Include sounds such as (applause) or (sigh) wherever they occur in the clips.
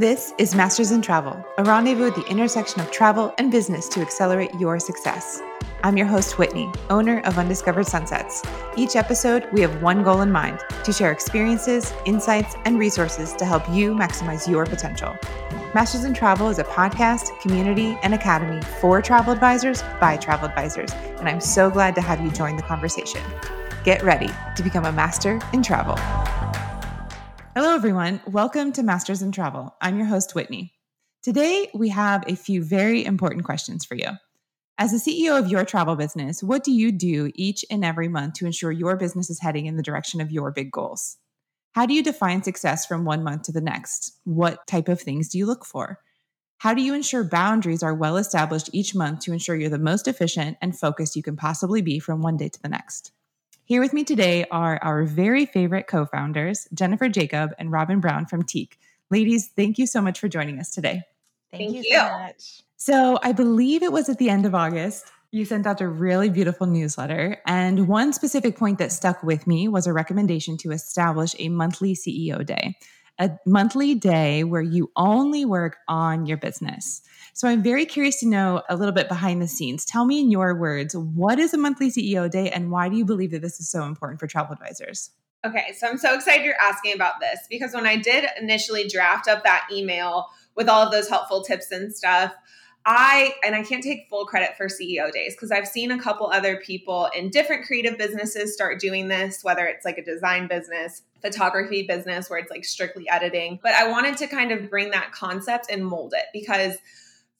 This is Masters in Travel, a rendezvous at the intersection of travel and business to accelerate your success. I'm your host, Whitney, owner of Undiscovered Sunsets. Each episode, we have one goal in mind to share experiences, insights, and resources to help you maximize your potential. Masters in Travel is a podcast, community, and academy for travel advisors by travel advisors, and I'm so glad to have you join the conversation. Get ready to become a master in travel. Hello, everyone. Welcome to Masters in Travel. I'm your host, Whitney. Today, we have a few very important questions for you. As the CEO of your travel business, what do you do each and every month to ensure your business is heading in the direction of your big goals? How do you define success from one month to the next? What type of things do you look for? How do you ensure boundaries are well established each month to ensure you're the most efficient and focused you can possibly be from one day to the next? Here with me today are our very favorite co founders, Jennifer Jacob and Robin Brown from Teak. Ladies, thank you so much for joining us today. Thank, thank you, you so much. So, I believe it was at the end of August. You sent out a really beautiful newsletter. And one specific point that stuck with me was a recommendation to establish a monthly CEO day, a monthly day where you only work on your business. So I'm very curious to know a little bit behind the scenes. Tell me in your words, what is a monthly CEO day and why do you believe that this is so important for travel advisors? Okay, so I'm so excited you're asking about this because when I did initially draft up that email with all of those helpful tips and stuff, I and I can't take full credit for CEO days because I've seen a couple other people in different creative businesses start doing this, whether it's like a design business, photography business where it's like strictly editing. But I wanted to kind of bring that concept and mold it because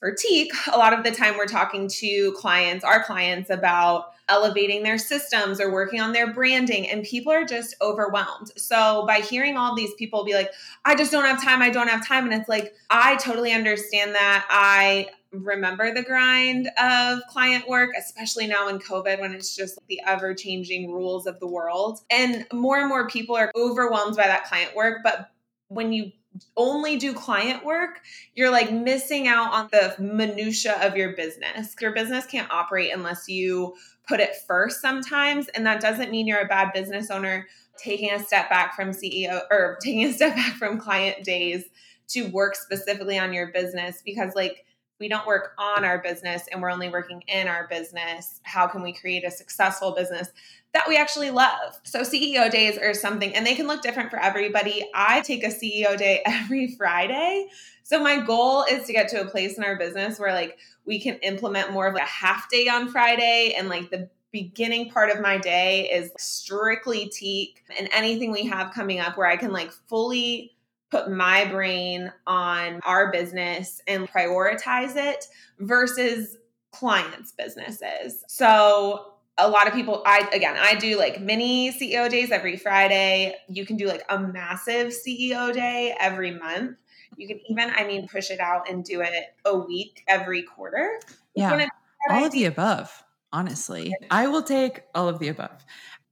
for Teak, a lot of the time we're talking to clients, our clients, about elevating their systems or working on their branding, and people are just overwhelmed. So, by hearing all these people be like, I just don't have time, I don't have time, and it's like, I totally understand that. I remember the grind of client work, especially now in COVID when it's just the ever changing rules of the world. And more and more people are overwhelmed by that client work. But when you only do client work, you're like missing out on the minutia of your business. Your business can't operate unless you put it first sometimes, and that doesn't mean you're a bad business owner taking a step back from CEO or taking a step (laughs) back from client days to work specifically on your business because like we don't work on our business and we're only working in our business, how can we create a successful business that we actually love? So, CEO days are something, and they can look different for everybody. I take a CEO day (laughs) every Friday. So, my goal is to get to a place in our business where like we can implement more of like a half day on Friday and like the beginning part of my day is strictly teak and anything we have coming up where I can like fully put my brain on our business and prioritize it versus clients' businesses. So a lot of people I again I do like mini CEO days every Friday. You can do like a massive CEO day every month. You can even I mean push it out and do it a week every quarter. Yeah. All of the above, honestly. I will take all of the above.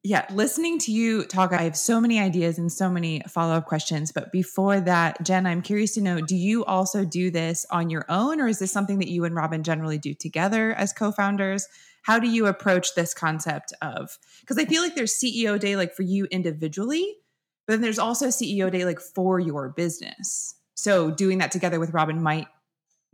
Yeah, listening to you talk, I have so many ideas and so many follow up questions. But before that, Jen, I'm curious to know do you also do this on your own, or is this something that you and Robin generally do together as co founders? How do you approach this concept of, because I feel like there's CEO day like for you individually, but then there's also CEO day like for your business. So doing that together with Robin might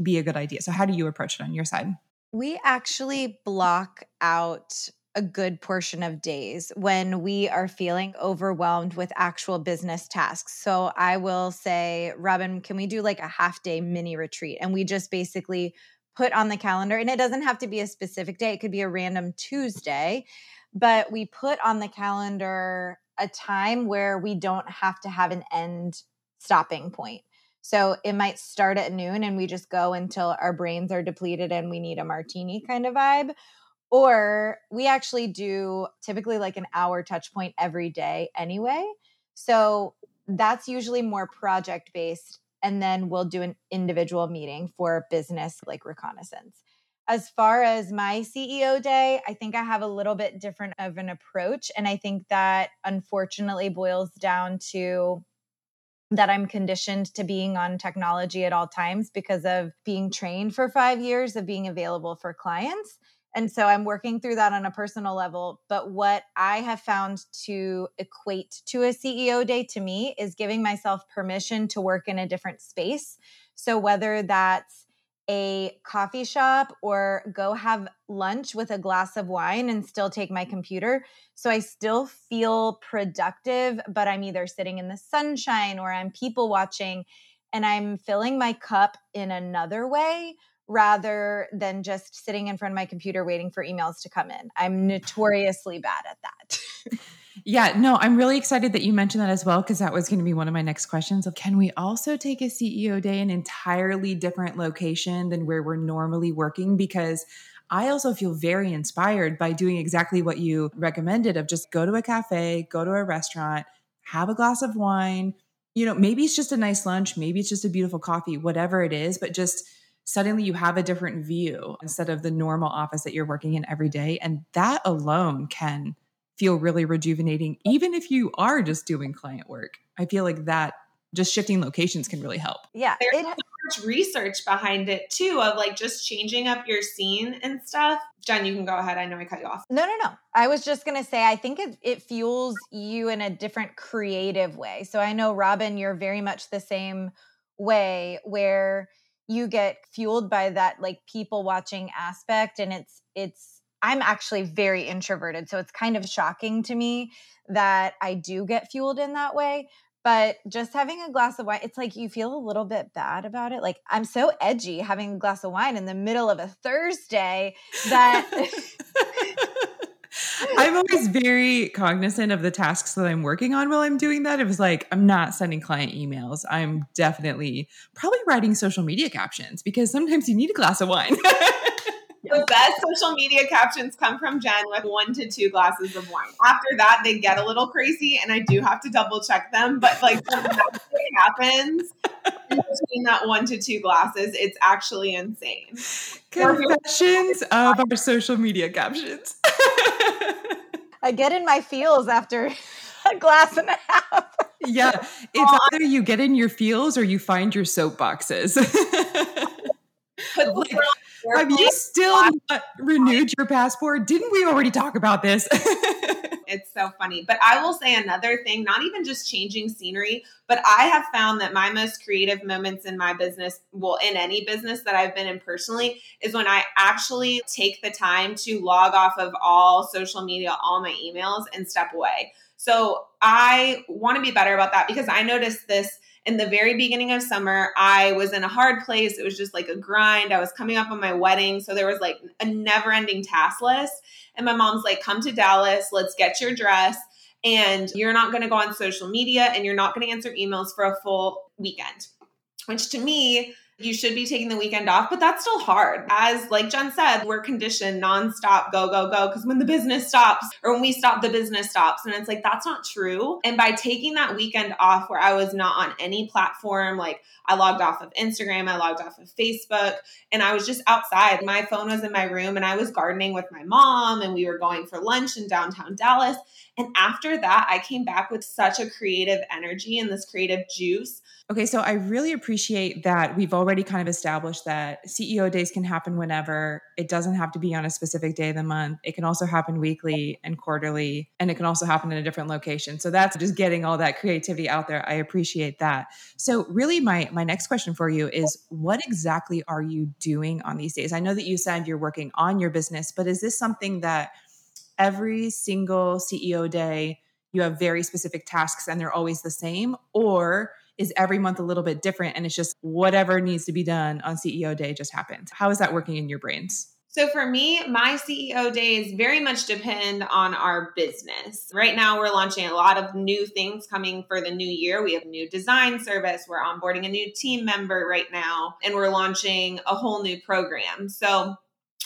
be a good idea. So, how do you approach it on your side? We actually block out a good portion of days when we are feeling overwhelmed with actual business tasks. So I will say, Robin, can we do like a half day mini retreat? And we just basically put on the calendar, and it doesn't have to be a specific day, it could be a random Tuesday, but we put on the calendar a time where we don't have to have an end stopping point. So it might start at noon and we just go until our brains are depleted and we need a martini kind of vibe or we actually do typically like an hour touch point every day anyway. So that's usually more project based. And then we'll do an individual meeting for business like reconnaissance. As far as my CEO day, I think I have a little bit different of an approach. And I think that unfortunately boils down to that I'm conditioned to being on technology at all times because of being trained for five years of being available for clients. And so I'm working through that on a personal level. But what I have found to equate to a CEO day to me is giving myself permission to work in a different space. So whether that's a coffee shop or go have lunch with a glass of wine and still take my computer. So I still feel productive, but I'm either sitting in the sunshine or I'm people watching and I'm filling my cup in another way rather than just sitting in front of my computer waiting for emails to come in. I'm notoriously bad at that. (laughs) yeah, no, I'm really excited that you mentioned that as well because that was going to be one of my next questions of can we also take a CEO day in an entirely different location than where we're normally working because I also feel very inspired by doing exactly what you recommended of just go to a cafe, go to a restaurant, have a glass of wine, you know, maybe it's just a nice lunch, maybe it's just a beautiful coffee, whatever it is, but just suddenly you have a different view instead of the normal office that you're working in every day. And that alone can feel really rejuvenating, even if you are just doing client work. I feel like that just shifting locations can really help. Yeah. There's it, so much research behind it too of like just changing up your scene and stuff. Jen, you can go ahead. I know I cut you off. No, no, no. I was just going to say, I think it, it fuels you in a different creative way. So I know, Robin, you're very much the same way where you get fueled by that like people watching aspect and it's it's i'm actually very introverted so it's kind of shocking to me that i do get fueled in that way but just having a glass of wine it's like you feel a little bit bad about it like i'm so edgy having a glass of wine in the middle of a thursday that (laughs) (laughs) I'm always very cognizant of the tasks that I'm working on while I'm doing that. It was like, I'm not sending client emails. I'm definitely probably writing social media captions because sometimes you need a glass of wine. (laughs) the best social media captions come from Jen with one to two glasses of wine. After that, they get a little crazy, and I do have to double check them. But like when (laughs) that happens in between that one to two glasses, it's actually insane. Confessions of our social media captions. (laughs) I get in my feels after (laughs) a glass and a half. yeah, it's either you get in your feels or you find your soapboxes. (laughs) like, have you still not renewed your passport? Didn't we already talk about this? (laughs) it's so funny. But I will say another thing, not even just changing scenery, but I have found that my most creative moments in my business, well, in any business that I've been in personally, is when I actually take the time to log off of all social media, all my emails, and step away. So I want to be better about that because I noticed this in the very beginning of summer, I was in a hard place. It was just like a grind. I was coming up on my wedding. So there was like a never ending task list. And my mom's like, come to Dallas, let's get your dress. And you're not going to go on social media and you're not going to answer emails for a full weekend, which to me, you should be taking the weekend off, but that's still hard. As like Jen said, we're conditioned nonstop, go, go, go. Because when the business stops or when we stop, the business stops. And it's like, that's not true. And by taking that weekend off where I was not on any platform, like I logged off of Instagram, I logged off of Facebook, and I was just outside. My phone was in my room and I was gardening with my mom and we were going for lunch in downtown Dallas. And after that, I came back with such a creative energy and this creative juice Okay, so I really appreciate that we've already kind of established that CEO days can happen whenever. It doesn't have to be on a specific day of the month. It can also happen weekly and quarterly, and it can also happen in a different location. So that's just getting all that creativity out there. I appreciate that. So really my my next question for you is what exactly are you doing on these days? I know that you said you're working on your business, but is this something that every single CEO day you have very specific tasks and they're always the same or is every month a little bit different and it's just whatever needs to be done on CEO day just happens. How is that working in your brains? So for me, my CEO days very much depend on our business. Right now, we're launching a lot of new things coming for the new year. We have new design service. We're onboarding a new team member right now, and we're launching a whole new program. So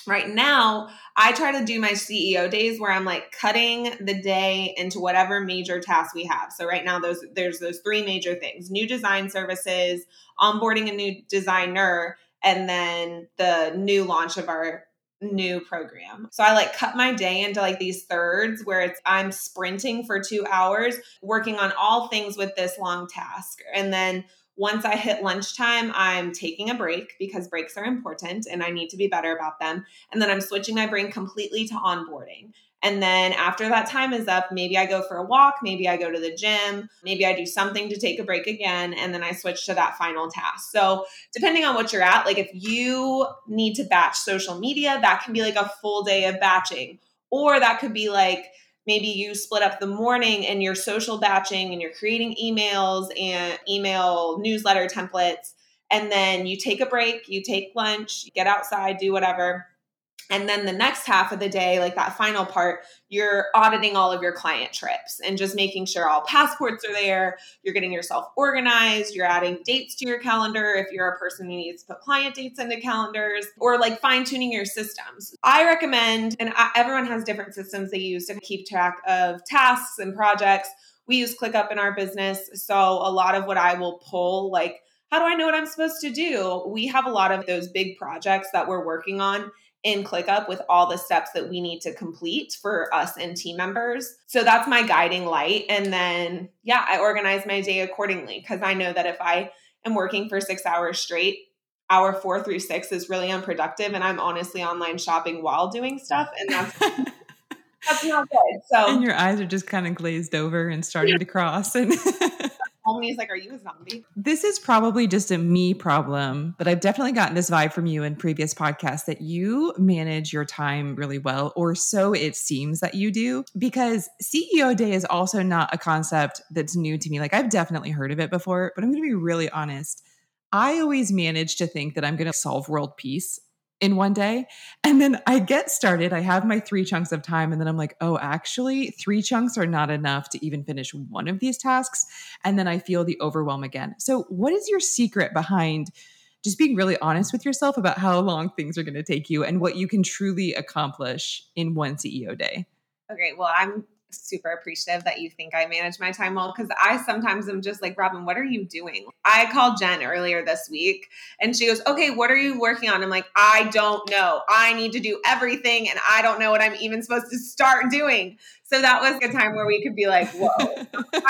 right now i try to do my ceo days where i'm like cutting the day into whatever major tasks we have so right now those there's those three major things new design services onboarding a new designer and then the new launch of our new program. So I like cut my day into like these thirds where it's I'm sprinting for 2 hours working on all things with this long task. And then once I hit lunchtime, I'm taking a break because breaks are important and I need to be better about them. And then I'm switching my brain completely to onboarding. And then after that time is up, maybe I go for a walk, maybe I go to the gym, maybe I do something to take a break again, and then I switch to that final task. So, depending on what you're at, like if you need to batch social media, that can be like a full day of batching, or that could be like, maybe you split up the morning and you're social batching and you're creating emails and email newsletter templates and then you take a break you take lunch you get outside do whatever and then the next half of the day, like that final part, you're auditing all of your client trips and just making sure all passports are there. You're getting yourself organized. You're adding dates to your calendar if you're a person who needs to put client dates into calendars or like fine tuning your systems. I recommend, and everyone has different systems they use to keep track of tasks and projects. We use ClickUp in our business. So a lot of what I will pull, like, how do I know what I'm supposed to do? We have a lot of those big projects that we're working on in ClickUp with all the steps that we need to complete for us and team members. So that's my guiding light. And then, yeah, I organize my day accordingly because I know that if I am working for six hours straight, hour four through six is really unproductive. And I'm honestly online shopping while doing stuff. And that's. (laughs) that's not good. So, and your eyes are just kind of glazed over and starting to cross. And (laughs) like, Are you a zombie? This is probably just a me problem, but I've definitely gotten this vibe from you in previous podcasts that you manage your time really well, or so it seems that you do. Because CEO Day is also not a concept that's new to me. Like, I've definitely heard of it before, but I'm going to be really honest. I always manage to think that I'm going to solve world peace in one day. And then I get started. I have my three chunks of time. And then I'm like, oh, actually, three chunks are not enough to even finish one of these tasks. And then I feel the overwhelm again. So, what is your secret behind just being really honest with yourself about how long things are going to take you and what you can truly accomplish in one CEO day? Okay. Well, I'm super appreciative that you think I manage my time well because I sometimes am just like, Robin, what are you doing? I called Jen earlier this week and she goes, Okay, what are you working on? I'm like, I don't know. I need to do everything and I don't know what I'm even supposed to start doing. So that was a time where we could be like, Whoa, (laughs)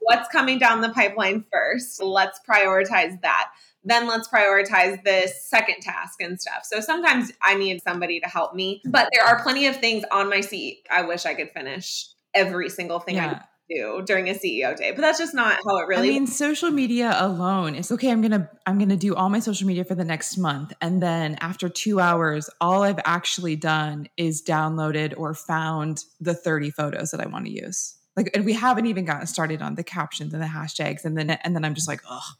what's coming down the pipeline first? Let's prioritize that then let's prioritize this second task and stuff. So sometimes I need somebody to help me, but there are plenty of things on my seat I wish I could finish every single thing yeah. I do during a CEO day. But that's just not how it really I mean, social media alone is okay, I'm going to I'm to do all my social media for the next month and then after 2 hours all I've actually done is downloaded or found the 30 photos that I want to use. Like and we haven't even gotten started on the captions and the hashtags and then and then I'm just like, "Oh,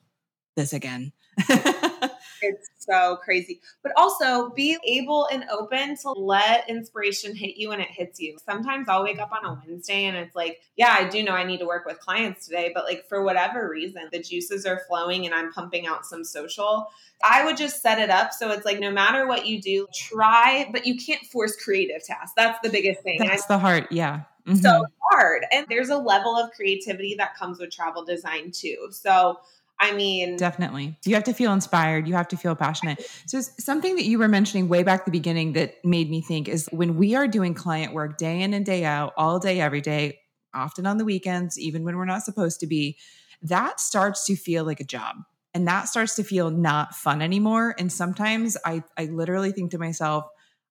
this again." (laughs) it's so crazy. But also be able and open to let inspiration hit you when it hits you. Sometimes I'll wake up on a Wednesday and it's like, yeah, I do know I need to work with clients today, but like for whatever reason, the juices are flowing and I'm pumping out some social. I would just set it up so it's like no matter what you do, try, but you can't force creative tasks. That's the biggest thing. That's the heart, yeah. Mm-hmm. So hard. And there's a level of creativity that comes with travel design too. So I mean, definitely. You have to feel inspired. You have to feel passionate. So, something that you were mentioning way back the beginning that made me think is when we are doing client work day in and day out, all day, every day, often on the weekends, even when we're not supposed to be, that starts to feel like a job. And that starts to feel not fun anymore. And sometimes I, I literally think to myself,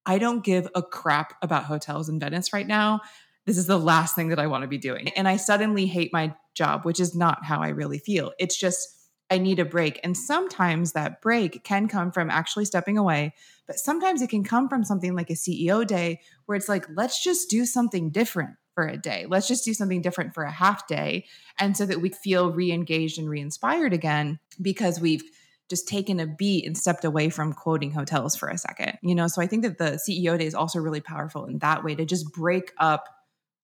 I don't give a crap about hotels in Venice right now. This is the last thing that I want to be doing. And I suddenly hate my job, which is not how I really feel. It's just, I need a break. And sometimes that break can come from actually stepping away, but sometimes it can come from something like a CEO day where it's like, let's just do something different for a day. Let's just do something different for a half day. And so that we feel re engaged and re inspired again because we've just taken a beat and stepped away from quoting hotels for a second. You know, so I think that the CEO day is also really powerful in that way to just break up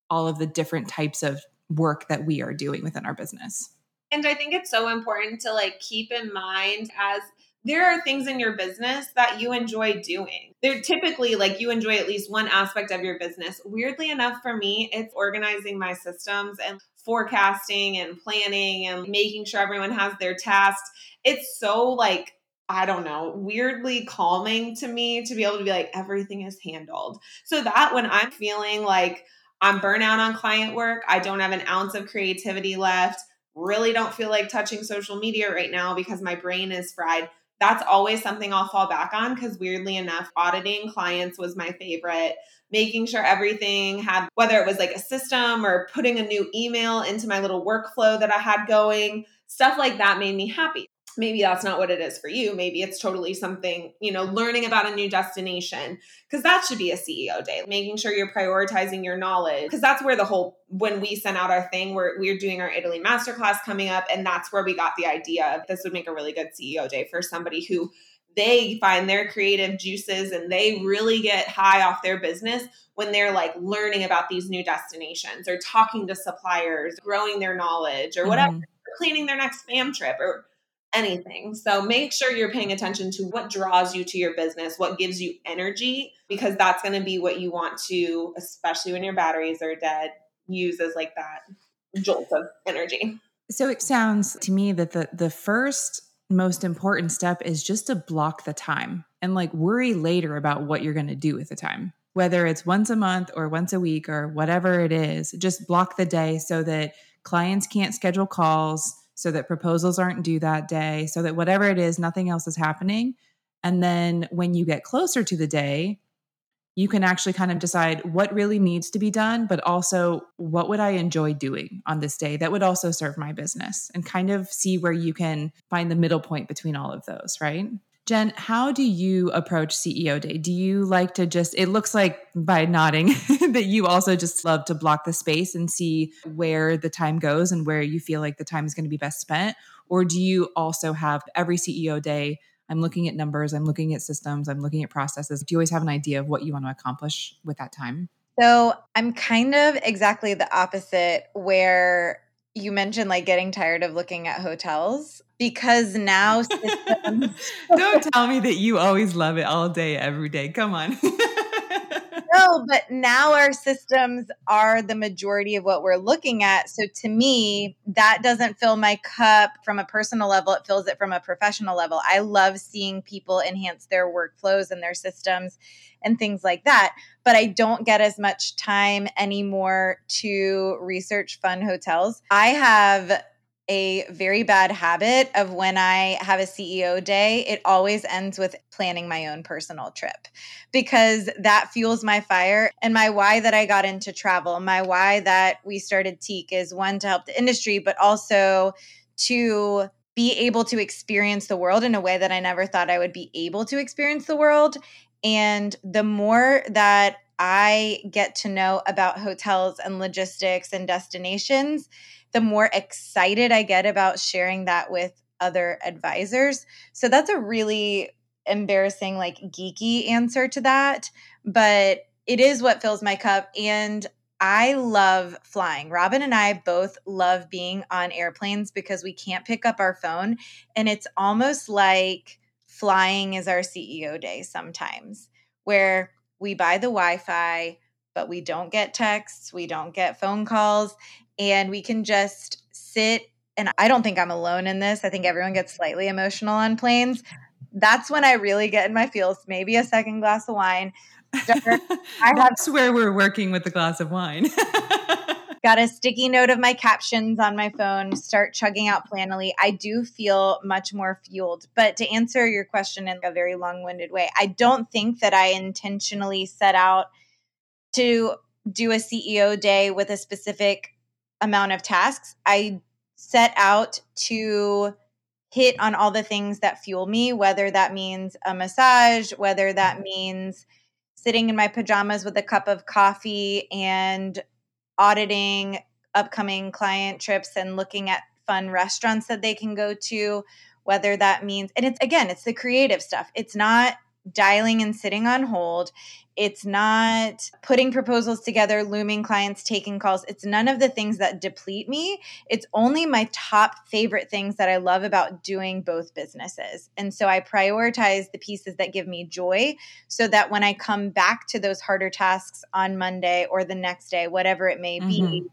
all of the different types of work that we are doing within our business. And I think it's so important to like keep in mind as there are things in your business that you enjoy doing. They're typically like you enjoy at least one aspect of your business. Weirdly enough, for me, it's organizing my systems and forecasting and planning and making sure everyone has their tasks. It's so like, I don't know, weirdly calming to me to be able to be like, everything is handled. So that when I'm feeling like I'm burnout on client work, I don't have an ounce of creativity left really don't feel like touching social media right now because my brain is fried. That's always something I'll fall back on because weirdly enough, auditing clients was my favorite. Making sure everything had, whether it was like a system or putting a new email into my little workflow that I had going, stuff like that made me happy maybe that's not what it is for you. Maybe it's totally something, you know, learning about a new destination, because that should be a CEO day, making sure you're prioritizing your knowledge. Because that's where the whole, when we sent out our thing, we're, we're doing our Italy masterclass coming up. And that's where we got the idea of this would make a really good CEO day for somebody who they find their creative juices and they really get high off their business when they're like learning about these new destinations or talking to suppliers, growing their knowledge or whatever, mm-hmm. planning their next fam trip or anything. So make sure you're paying attention to what draws you to your business, what gives you energy, because that's going to be what you want to, especially when your batteries are dead, use as like that jolt of energy. So it sounds to me that the the first most important step is just to block the time and like worry later about what you're going to do with the time. Whether it's once a month or once a week or whatever it is, just block the day so that clients can't schedule calls so that proposals aren't due that day, so that whatever it is, nothing else is happening. And then when you get closer to the day, you can actually kind of decide what really needs to be done, but also what would I enjoy doing on this day that would also serve my business and kind of see where you can find the middle point between all of those, right? Jen, how do you approach CEO day? Do you like to just, it looks like by nodding (laughs) that you also just love to block the space and see where the time goes and where you feel like the time is going to be best spent? Or do you also have every CEO day? I'm looking at numbers, I'm looking at systems, I'm looking at processes. Do you always have an idea of what you want to accomplish with that time? So I'm kind of exactly the opposite, where you mentioned like getting tired of looking at hotels because now (laughs) systems- don't tell me that you always love it all day every day. Come on (laughs) no but now our systems are the majority of what we're looking at so to me that doesn't fill my cup from a personal level it fills it from a professional level i love seeing people enhance their workflows and their systems and things like that. But I don't get as much time anymore to research fun hotels. I have a very bad habit of when I have a CEO day, it always ends with planning my own personal trip because that fuels my fire. And my why that I got into travel, my why that we started Teak is one to help the industry, but also to be able to experience the world in a way that I never thought I would be able to experience the world. And the more that I get to know about hotels and logistics and destinations, the more excited I get about sharing that with other advisors. So that's a really embarrassing, like geeky answer to that. But it is what fills my cup. And I love flying. Robin and I both love being on airplanes because we can't pick up our phone. And it's almost like, flying is our CEO day sometimes, where we buy the Wi Fi, but we don't get texts, we don't get phone calls, and we can just sit. And I don't think I'm alone in this. I think everyone gets slightly emotional on planes. That's when I really get in my feels, maybe a second glass of wine. (laughs) I have, That's where we're working with the glass of wine. (laughs) got a sticky note of my captions on my phone, start chugging out Planoly. I do feel much more fueled. But to answer your question in a very long winded way, I don't think that I intentionally set out to do a CEO day with a specific amount of tasks. I set out to hit on all the things that fuel me, whether that means a massage, whether that means sitting in my pajamas with a cup of coffee and auditing upcoming client trips and looking at fun restaurants that they can go to whether that means and it's again it's the creative stuff it's not dialing and sitting on hold. It's not putting proposals together looming clients taking calls. It's none of the things that deplete me. It's only my top favorite things that i love about doing both businesses. And so i prioritize the pieces that give me joy so that when i come back to those harder tasks on monday or the next day whatever it may be mm-hmm.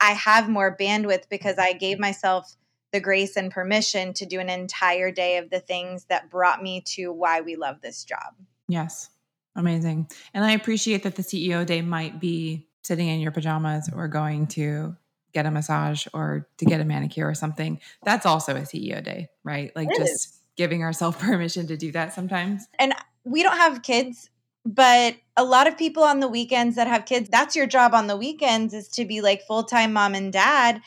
i have more bandwidth because i gave myself the grace and permission to do an entire day of the things that brought me to why we love this job yes Amazing. And I appreciate that the CEO day might be sitting in your pajamas or going to get a massage or to get a manicure or something, that's also a CEO day, right? Like it just is. giving ourselves (laughs) permission to do that sometimes. And we don't have kids, but a lot of people on the weekends that have kids, that's your job on the weekends is to be like full time mom and dad.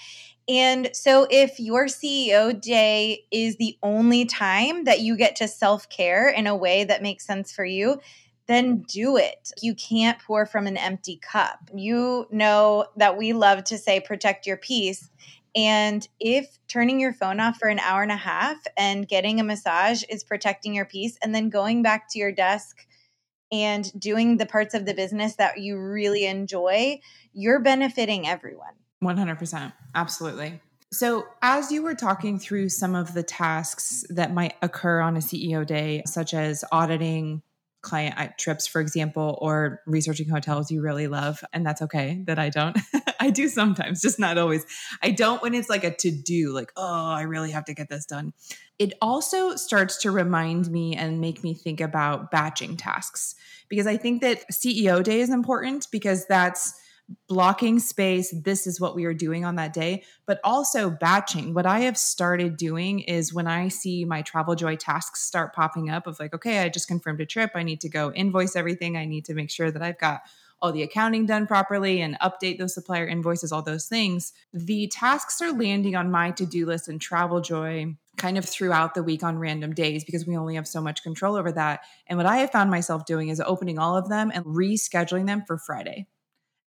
And so, if your CEO day is the only time that you get to self care in a way that makes sense for you, then do it. You can't pour from an empty cup. You know that we love to say protect your peace. And if turning your phone off for an hour and a half and getting a massage is protecting your peace, and then going back to your desk and doing the parts of the business that you really enjoy, you're benefiting everyone. 100%. Absolutely. So, as you were talking through some of the tasks that might occur on a CEO day, such as auditing client trips, for example, or researching hotels you really love, and that's okay that I don't. (laughs) I do sometimes, just not always. I don't when it's like a to do, like, oh, I really have to get this done. It also starts to remind me and make me think about batching tasks because I think that CEO day is important because that's blocking space this is what we are doing on that day. But also batching. What i have started doing is when i see my travel joy tasks start popping up of like okay i just confirmed a trip. I need to go invoice everything. I need to make sure that i've got all the accounting done properly and update those supplier invoices all those things. The tasks are landing on my to-do list and travel joy kind of throughout the week on random days because we only have so much control over that. And what I have found myself doing is opening all of them and rescheduling them for Friday.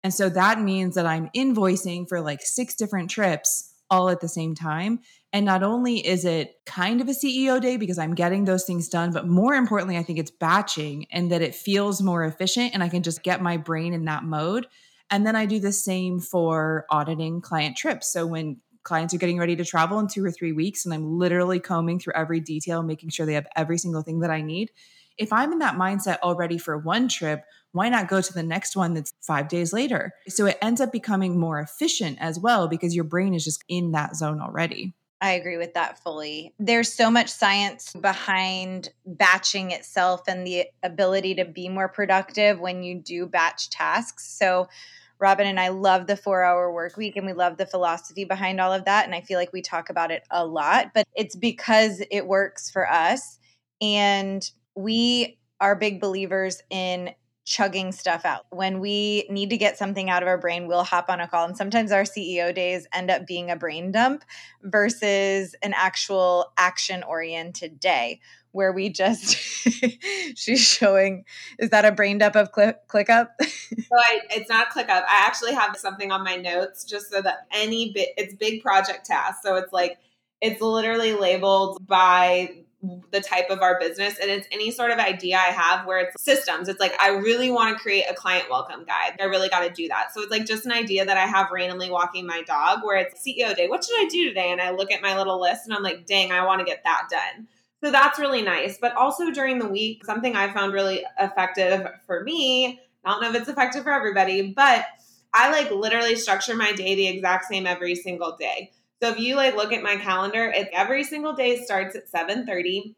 And so that means that I'm invoicing for like six different trips all at the same time. And not only is it kind of a CEO day because I'm getting those things done, but more importantly, I think it's batching and that it feels more efficient and I can just get my brain in that mode. And then I do the same for auditing client trips. So when clients are getting ready to travel in two or three weeks and I'm literally combing through every detail, making sure they have every single thing that I need. If I'm in that mindset already for one trip, why not go to the next one that's five days later? So it ends up becoming more efficient as well because your brain is just in that zone already. I agree with that fully. There's so much science behind batching itself and the ability to be more productive when you do batch tasks. So, Robin and I love the four hour work week and we love the philosophy behind all of that. And I feel like we talk about it a lot, but it's because it works for us. And we are big believers in chugging stuff out. When we need to get something out of our brain, we'll hop on a call. And sometimes our CEO days end up being a brain dump versus an actual action oriented day where we just (laughs) she's showing is that a brain dump of click ClickUp (laughs) so I, it's not ClickUp i actually have something on my notes just so that any bit it's big project task so it's like it's literally labeled by the type of our business and it's any sort of idea I have where it's systems. It's like I really want to create a client welcome guide. I really got to do that. So it's like just an idea that I have randomly walking my dog where it's CEO day. What should I do today? And I look at my little list and I'm like, dang, I want to get that done. So that's really nice. But also during the week, something I found really effective for me, I don't know if it's effective for everybody, but I like literally structure my day the exact same every single day. So if you like look at my calendar, it every single day starts at 7:30.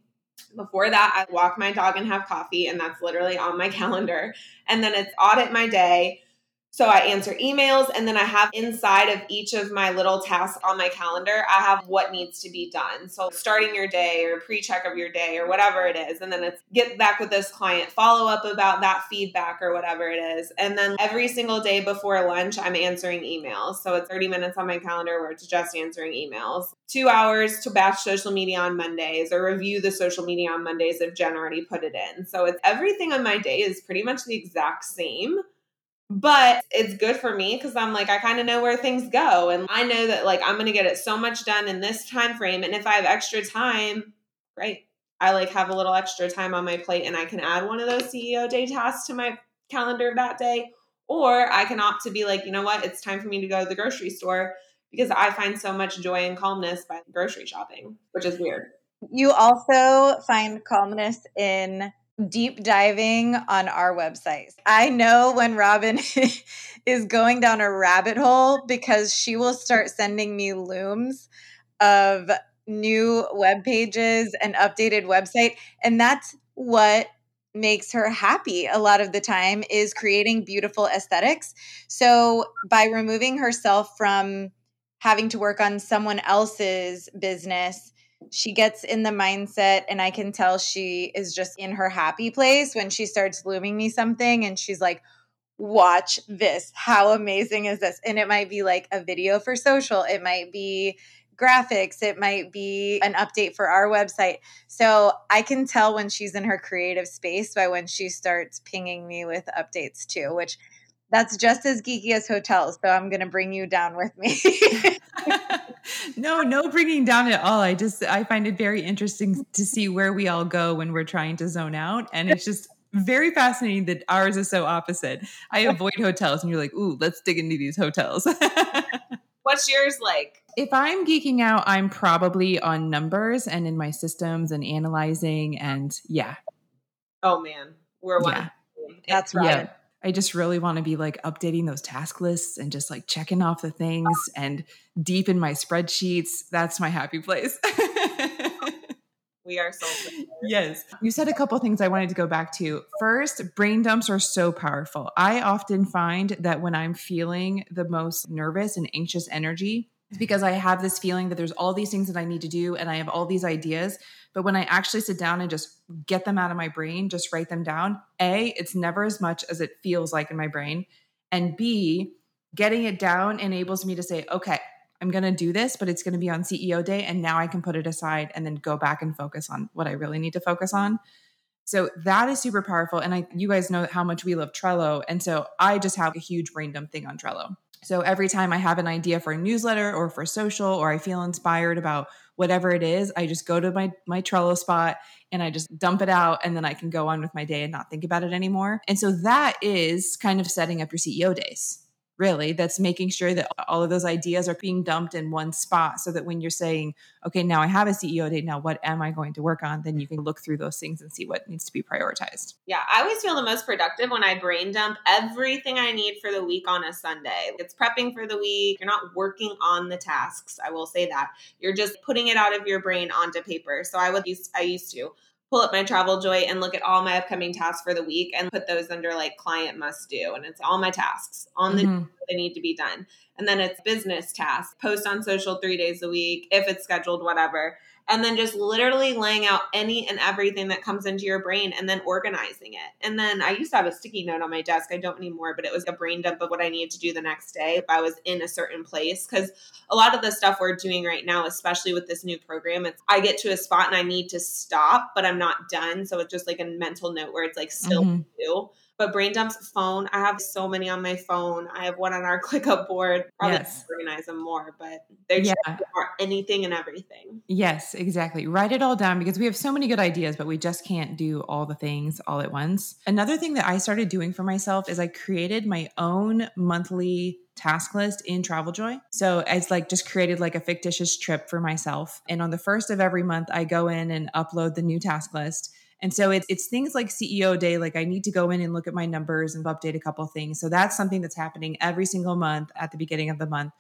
Before that, I walk my dog and have coffee, and that's literally on my (laughs) calendar. And then it's audit my day. So I answer emails and then I have inside of each of my little tasks on my calendar, I have what needs to be done. So starting your day or pre-check of your day or whatever it is. And then it's get back with this client, follow up about that feedback or whatever it is. And then every single day before lunch, I'm answering emails. So it's 30 minutes on my calendar where it's just answering emails. Two hours to batch social media on Mondays or review the social media on Mondays if Jen already put it in. So it's everything on my day is pretty much the exact same but it's good for me because i'm like i kind of know where things go and i know that like i'm to get it so much done in this time frame and if i have extra time great. I like have a little extra time on my plate and i can add one of those ceo day tasks to my calendar that day or i can opt to be like you know what? It's time for me to go to the grocery store because i find so much joy and calmness by grocery shopping which is weird. You also find calmness in deep diving on our websites. I know when Robin (laughs) is going down a rabbit hole because she will start sending me looms of new web pages and updated website and that's what makes her happy a lot of the time is creating beautiful aesthetics. So by removing herself from having to work on someone else's business, she gets in the mindset and I can tell she is just in her happy place when she starts looming me something and she's like, watch this. How amazing is this? And it might be like a video for social, it might be graphics, it might be an update for our website. So I can tell when she's in her creative space by when she starts pinging me with updates too, which that's just as geeky as hotels. So I'm going to bring you down with me. (laughs) no, no bringing down at all. I just, I find it very interesting to see where we all go when we're trying to zone out. And it's just, very fascinating that ours is so opposite. I (laughs) avoid hotels, and you're like, "Ooh, let's dig into these hotels." (laughs) What's yours like? If I'm geeking out, I'm probably on numbers and in my systems and analyzing, and yeah. Oh man, we're one. Yeah. That's right. Yeah. I just really want to be like updating those task lists and just like checking off the things and deep in my spreadsheets. That's my happy place. (laughs) we are so yes you said a couple things i wanted to go back to first brain dumps are so powerful i often find that when i'm feeling the most nervous and anxious energy it's because i have this feeling that there's all these things that i need to do and i have all these ideas but when i actually sit down and just get them out of my brain just write them down a it's never as much as it feels like in my brain and b getting it down enables me to say okay I'm going to do this, but it's going to be on CEO day. And now I can put it aside and then go back and focus on what I really need to focus on. So that is super powerful. And I, you guys know how much we love Trello. And so I just have a huge brain dump thing on Trello. So every time I have an idea for a newsletter or for social, or I feel inspired about whatever it is, I just go to my, my Trello spot and I just dump it out. And then I can go on with my day and not think about it anymore. And so that is kind of setting up your CEO days really that's making sure that all of those ideas are being dumped in one spot so that when you're saying okay now i have a ceo date now what am i going to work on? then you can look through those things and see what needs to be prioritized. Yeah i always feel the most productive when i brain dump everything i need for the week on a sunday. It's prepping for the week you're not working on the tasks i will say that. You're just putting it out of your brain onto paper so i would use i used to pull up my travel joy and look at all my upcoming tasks for the week and put those under like client must do. And it's all my tasks on the mm-hmm. that need to be done. And then it's business tasks post on social three days a week if it's scheduled whatever and then just literally laying out any and everything that comes into your brain and then organizing it. And then I used to have a sticky note on my desk. I don't anymore, but it was a brain dump of what I needed to do the next day if I was in a certain place. Because a lot of the stuff we're doing right now, especially with this new program, it's I get to a spot and I need to stop, but I'm not done. So it's just like a mental note where it's like still mm-hmm. But brain dumps phone, I have so many on my phone. I have one on our (laughs) ClickUp board. Probably yes. organize them more, but there's yeah. anything and everything. Yes, exactly. Write it all down because we have so many good ideas, but we just can't do all the things all at once. Another thing that I started doing for myself is I created my own monthly task list in Traveljoy. So it's like just created like a fictitious trip for myself. And on the first of every month, I go in and upload the new task list. And so it's it's things like CEO day, like I need to go in and look at my numbers and update a couple things. So that's something that's happening every single month at the beginning of the month.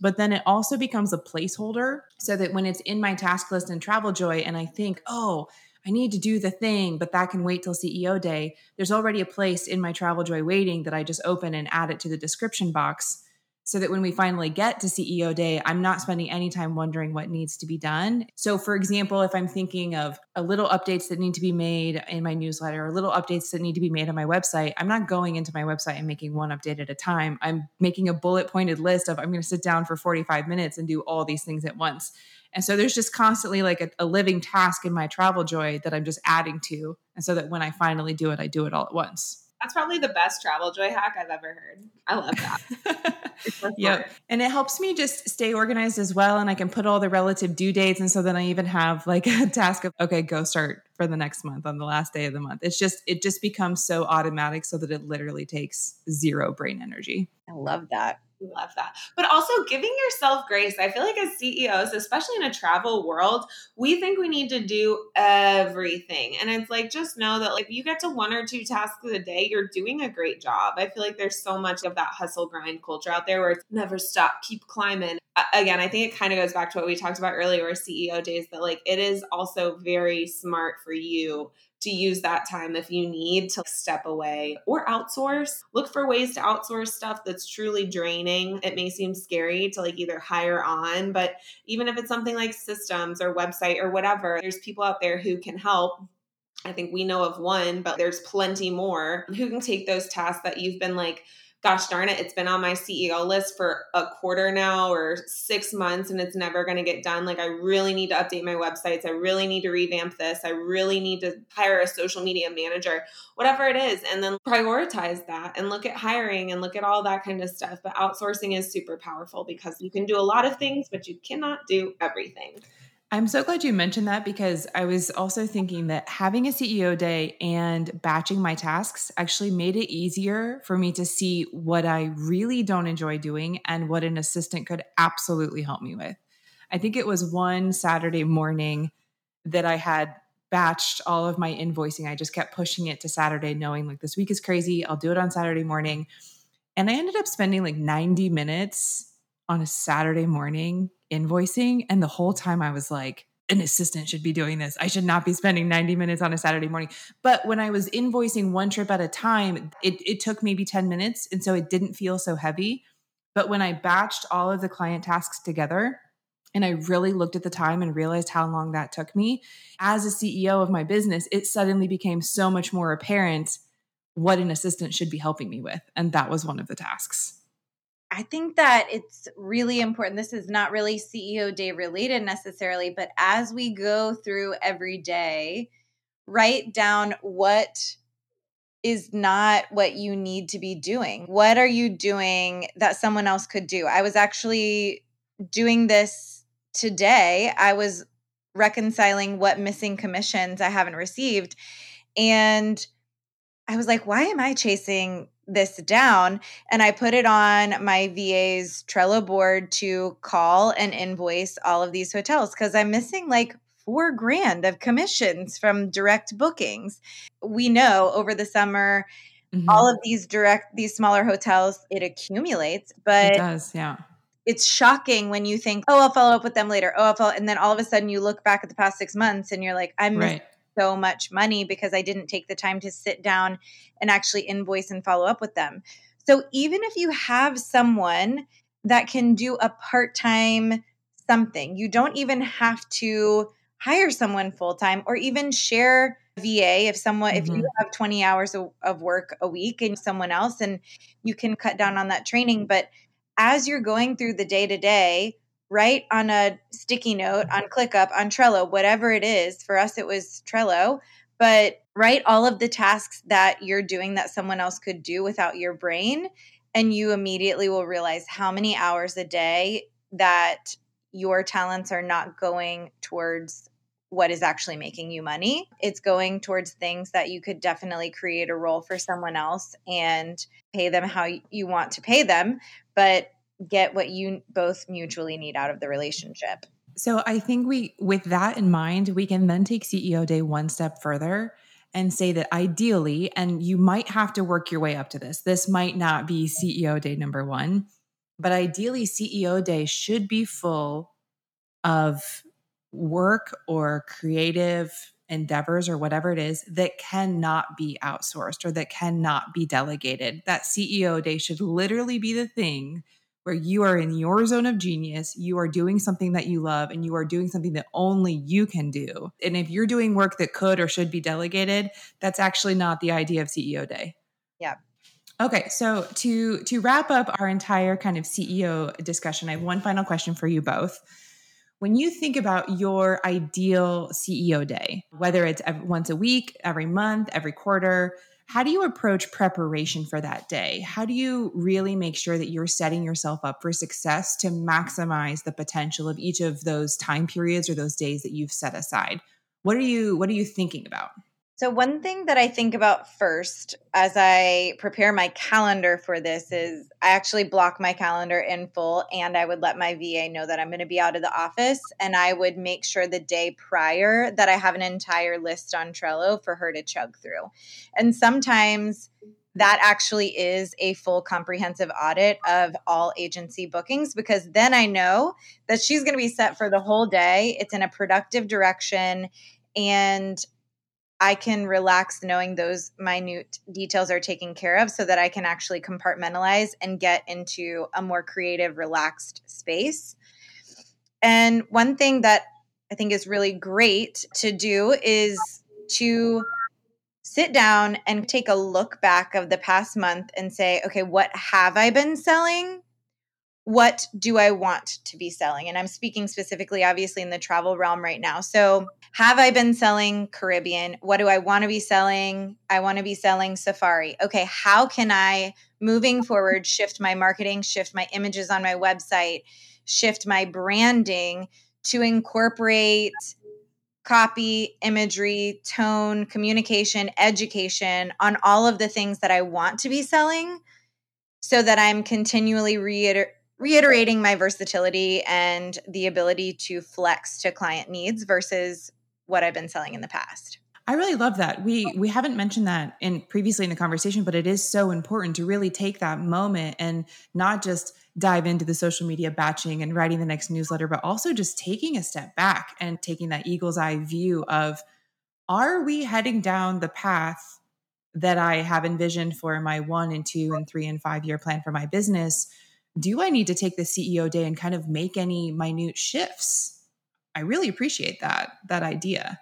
But then it also becomes a placeholder so that when it's in my task list in Traveljoy and I think, oh, I need to do the thing, but that can wait till CEO day. There's already a place in my Traveljoy waiting that I just open and add it to the description box so that when we finally get to CEO day, I'm not spending any time wondering what needs to be done. So, for example, if I'm thinking of a little updates that need to be made in my newsletter or little updates that need to be made on my website, I'm not going into my website and making one update at a time. I'm making a bullet pointed list of I'm going to sit down for 45 minutes and do all these things at once. And so there's just constantly like a, a living task in my travel joy that I'm just adding to. And so that when I finally do it, I do it all at once. That's probably the best travel joy hack I've ever heard. I love that. (laughs) yep. And it helps me just stay organized as well. And I can put all the relative due dates. And so then I even have like (laughs) a task of, okay, go start for the next month on the last day of the month. It's just, it just becomes so automatic so that it literally takes zero brain energy. I love that. Love that. But also giving yourself grace. I feel like as CEOs, especially in a travel world, we think we need to do everything. And it's like, just know that like you get to one or two tasks a day, you're doing a great job. I feel like there's so much of that hustle grind culture out there where it's never stop, keep climbing. Again, I think it kind of goes back to what we talked about earlier, CEO days, that like it is also very smart for you to use that time if you need to step away or outsource. Look for ways to outsource stuff that's truly draining. It may seem scary to like either hire on, but even if it's something like systems or website or whatever, there's people out there who can help. I think we know of one, but there's plenty more who can take those tasks that you've been like, gosh darn it, it's been on my CEO list for a quarter now or six months and it's never going to get done. Like, I really need to update my websites. I really need to revamp this. I really need to hire a social media manager, whatever it is. And then prioritize that and look at hiring and look at all that kind of stuff. But outsourcing is super powerful because you can do a lot of things, but you cannot do everything. I'm so glad you mentioned that because I was also thinking that having a CEO day and batching my tasks actually made it easier for me to see what I really don't enjoy doing and what an assistant could absolutely help me with. I think it was one Saturday morning that I had batched all of my invoicing. I just kept pushing it to Saturday, knowing like this week is crazy. I'll do it on Saturday morning. And I ended up spending like 90 minutes on a Saturday morning invoicing. And the whole time I was like, an assistant should be doing this. I should not be spending 90 minutes on a Saturday morning. But when I was invoicing one trip at a time, it, it took maybe 10 minutes. And so it didn't feel so heavy. But when I batched all of the client tasks together, and I really looked at the time and realized how long that took me. As a CEO of my business, it suddenly became so much more apparent what an assistant should be helping me with. And that was one of the tasks. I think that it's really important. This is not really CEO day related necessarily, but as we go through every day, write down what is not what you need to be doing. What are you doing that someone else could do? I was actually doing this today. I was reconciling what missing commissions I haven't received. And I was like, why am I chasing this down and I put it on my VA's Trello board to call and invoice all of these hotels because I'm missing like four grand of commissions from direct bookings. We know over the summer, mm-hmm. all of these direct, these smaller hotels, it accumulates, but it does, yeah. It's shocking when you think, oh, I'll follow up with them later. Oh, I'll follow, and then all of a sudden you look back at the past six months and you're like, I'm right so much money because I didn't take the time to sit down and actually invoice and follow up with them. So even if you have someone that can do a part time something, you don't even have to hire someone full time or even share VA if someone mm-hmm. if you mm-hmm. have 20 hours of, of work a week and someone else and you can cut down on that training but as you're going through the day to day write on a sticky note on mm-hmm. ClickUp, on Trello, whatever it is. For us, it was Trello, but write all of the tasks that you're doing that someone else could do without your brain. And you immediately will realize how many hours a day that your talents are not going towards what is actually making you money. It's going towards things that you could definitely create a role for someone else and pay them how you want to pay them. But get what you both mutually need out of the relationship. So I think we with that in mind, we can then take CEO day one step further and say that ideally and you might have to work your way up to this. This might not be CEO day number 1, but ideally CEO day should be full of work or creative endeavors or whatever it is that cannot be outsourced or that cannot be delegated. That CEO day should literally be the thing where you are in your zone of genius, you are doing something that you love, and you are doing something that only you can do. And if you're doing work that could or should be delegated, that's actually not the idea of CEO Day. Yeah. Okay, so to to wrap up our entire kind of CEO discussion, I have one final question for you both. When you think about your ideal CEO day, whether it's once a week, every month, every quarter, how do you approach preparation for that day? How do you really make sure that you're setting yourself up for success to maximize the potential of each of those time periods or those days that you've set aside? What are you what are you thinking about? So, one thing that I think about first as I prepare my calendar for this is I actually block my calendar in full and I would let my VA know that I'm going to be out of the office. And I would make sure the day prior that I have an entire list on Trello for her to chug through. And sometimes that actually is a full comprehensive audit of all agency bookings because then I know that she's going to be set for the whole day. It's in a productive direction and I can relax knowing those minute details are taken care of so that I can actually compartmentalize and get into a more creative, relaxed space. And one thing that I think is really great to do is to sit down and take a look back of the past month and say, okay, what have I been selling? What do I want to be selling? And I'm speaking specifically, obviously, in the travel realm right now. So, have I been selling Caribbean? What do I want to be selling? I want to be selling Safari. Okay, how can I, moving forward, shift my marketing, shift my images on my website, shift my branding to incorporate copy, imagery, tone, communication, education on all of the things that I want to be selling so that I'm continually reiter- reiterating my versatility and the ability to flex to client needs versus what I've been selling in the past. I really love that. We oh. we haven't mentioned that in previously in the conversation, but it is so important to really take that moment and not just dive into the social media batching and writing the next newsletter, but also just taking a step back and taking that eagle's eye view of are we heading down the path that I have envisioned for my one and two and three and five year plan for my business? Do I need to take the CEO day and kind of make any minute shifts? I really appreciate that that idea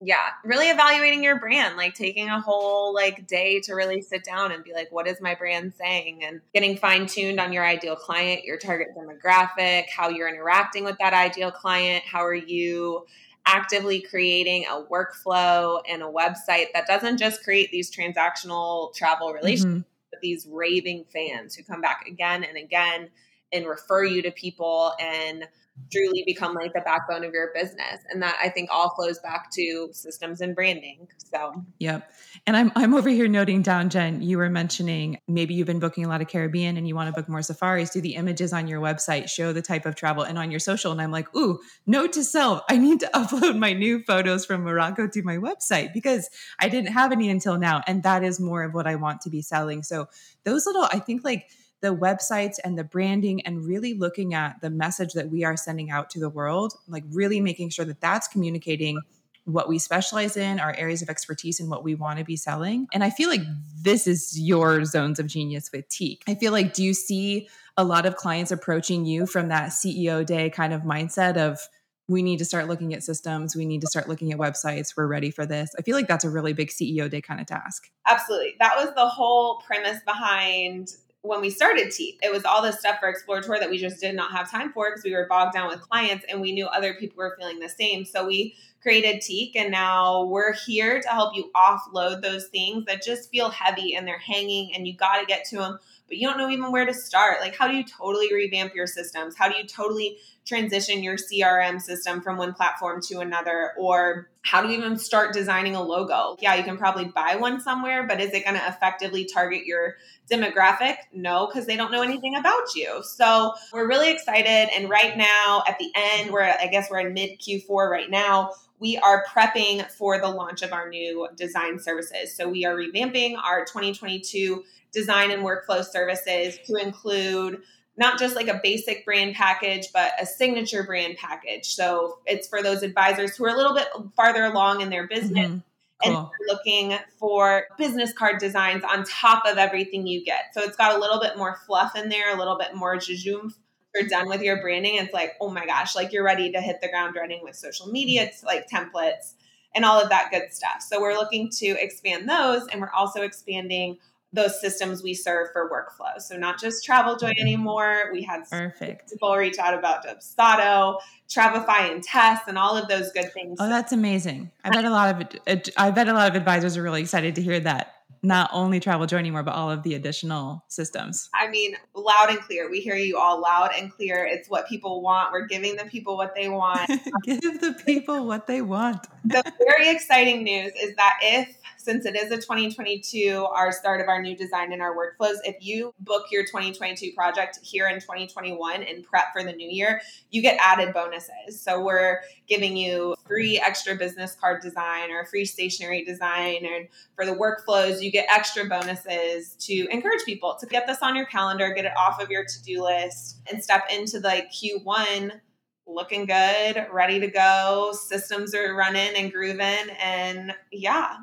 yeah really evaluating your brand like taking a whole like day to really sit down and be like what is my brand saying and getting fine tuned on your ideal client your target demographic how you're interacting with that ideal client how are you actively creating a workflow and a website that doesn't just create these transactional travel relationships mm-hmm. These raving fans who come back again and again and refer you to people and truly become like the backbone of your business. And that i think all flows back to systems and branding. So yep. And i'm i'm over here noting down jen you were mentioning maybe you've been booking a lot of caribbean and you want to book more safaris. Do the images on your website show the type of travel and on your social? And i'm like ooh note to self. I need to (laughs) upload my new photos from morocco to my website because i didn't have any until now. And that is more of what i want to be selling. So those little i think like the websites and the branding and really looking at the message that we are sending out to the world, like really making sure that that's communicating what we specialize in, our areas of expertise, and what we want to be selling. And I feel like this is your zones of genius with Teak. I feel like, do you see a lot of clients approaching you from that CEO day kind of mindset of, we need to start looking at systems. We need to start looking at websites. We're ready for this. I feel like that's a really big CEO day kind of task. Absolutely. That was the whole premise behind when we started Teak, it was all this stuff for Explore that we just did not have time for because we were bogged down with clients and we knew other people were feeling the same. So we created Teak and now we're here to help you offload those things that just feel heavy and they're hanging and you got to get to them, but you don't know even where to start. Like, how do you totally revamp your systems? How do you totally transition your CRM system from one platform to another? Or how do you even start designing a logo? Yeah, you can probably buy one somewhere, but is it going to effectively target your demographic? No, because they don't know anything about you. So we're really excited. And right now, at the end, we're, I guess we're in mid Q4 right now. We are prepping for the launch of our new design services. So we are revamping our 2022 design and workflow services to include not just like a basic brand package, but a signature brand package. So it's for those advisors who are a little bit farther along in their business. Mm-hmm. Cool. and looking for business card designs on top of everything you get. So it's got a little bit more fluff in there, a little bit more jujum. You're done with your branding. It's like, oh my gosh, like you're ready to hit the ground running with social media, it's like templates and all of that good stuff. So we're looking to expand those, and we're also expanding those systems we serve for workflow. So not just TravelJoy anymore. We had perfect people reach out about Dubsado, Travefy and Test, and all of those good things. Oh, that's amazing! I bet a lot of I bet a lot of advisors are really excited to hear that. Not only TravelJoy anymore, but all of the additional systems. I mean, loud and clear. We hear you all loud and clear. It's what people want. We're giving the people what they want. (laughs) Give the people what they want. the very exciting news is that if since it is a 2022, our start of our new design and our workflows, if you book your 2022 project here in 2021 and prep for the new year, you get added bonuses. So we're giving you free extra business card design or free stationery design. And for the workflows, you get extra bonuses to encourage people to get this on your calendar, get it off of your to do list, and step into like Q1 looking good, ready to go. Systems are running and grooving. And yeah,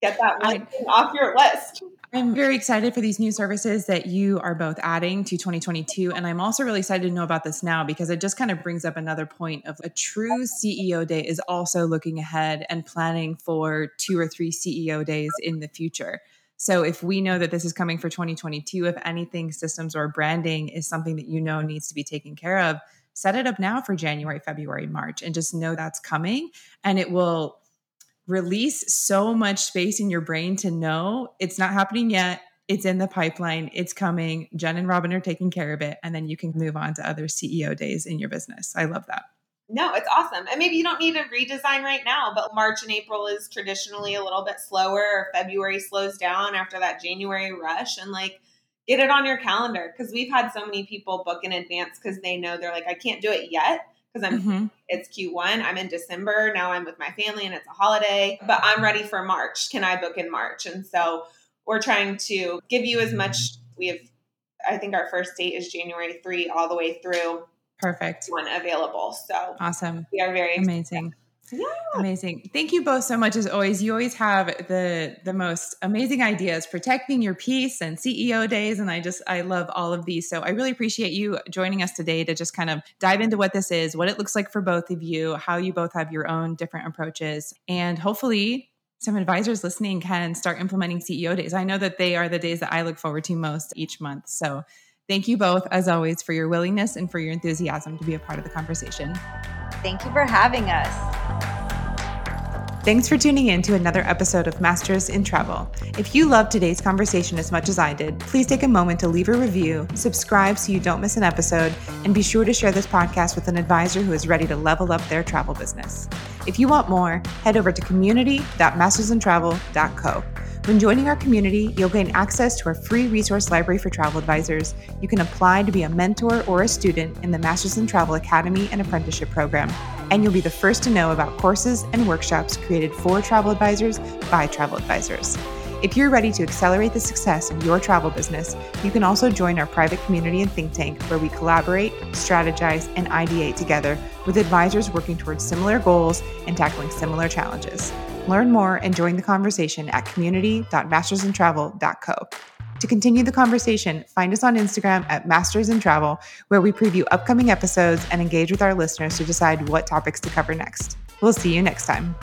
get that one I, off your list. I'm very excited for these new services that you are both adding to 2022. And I'm also really excited to know about this now because it just kind of brings up another point of a true CEO day is also looking ahead and planning for two or three CEO days in the future. So if we know that this is coming for 2022, if anything, systems or branding is something that you know needs to be taken care of, set it up now for January, February, March, and just know that's coming. And it will release so much space in your brain to know it's not happening yet. It's in the pipeline. It's coming. Jen and Robin are taking care of it. And then you can move on to other CEO days in your business. I love that. No, it's awesome. And maybe you don't need a redesign right now, but March and April is traditionally a little bit slower, February slows down after that January rush. And like, get it on your calendar because we've had so many people book in advance because they know they're like, I can't do it yet because I'm mm-hmm. it's Q1. I'm in December. Now I'm with my family and it's a holiday, but I'm ready for March. Can I book in March? And so we're trying to give you as much we have I think our first date is January 3 all the way through perfect one available. So awesome. We are very amazing. Yeah. Amazing. Thank you both so much as always. You always have the the most amazing ideas protecting your peace and CEO days and I just I love all of these. So I really appreciate you joining us today to just kind of dive into what this is, what it looks like for both of you, how you both have your own different approaches and hopefully some advisors listening can start implementing CEO days. I know that they are the days that I look forward to most each month. So thank you both as always for your willingness and for your enthusiasm to be a part of the conversation. Thank you for having us. Thanks for tuning in to another episode of Masters in Travel. If you loved today's conversation as much as I did, please take a moment to leave a review, subscribe so you don't miss an episode, and be sure to share this podcast with an advisor who is ready to level up their travel business. If you want more, head over to community.mastersintravel.co. When joining our community, you'll gain access to our free resource library for travel advisors. You can apply to be a mentor or a student in the Masters in Travel Academy and Apprenticeship Program. And you'll be the first to know about courses and workshops created for travel advisors by travel advisors. If you're ready to accelerate the success of your travel business, you can also join our private community and think tank where we collaborate, strategize, and ideate together with advisors working towards similar goals and tackling similar challenges. Learn more and join the conversation at community.mastersintravel.co. To continue the conversation, find us on Instagram at Masters in Travel, where we preview upcoming episodes and engage with our listeners to decide what topics to cover next. We'll see you next time.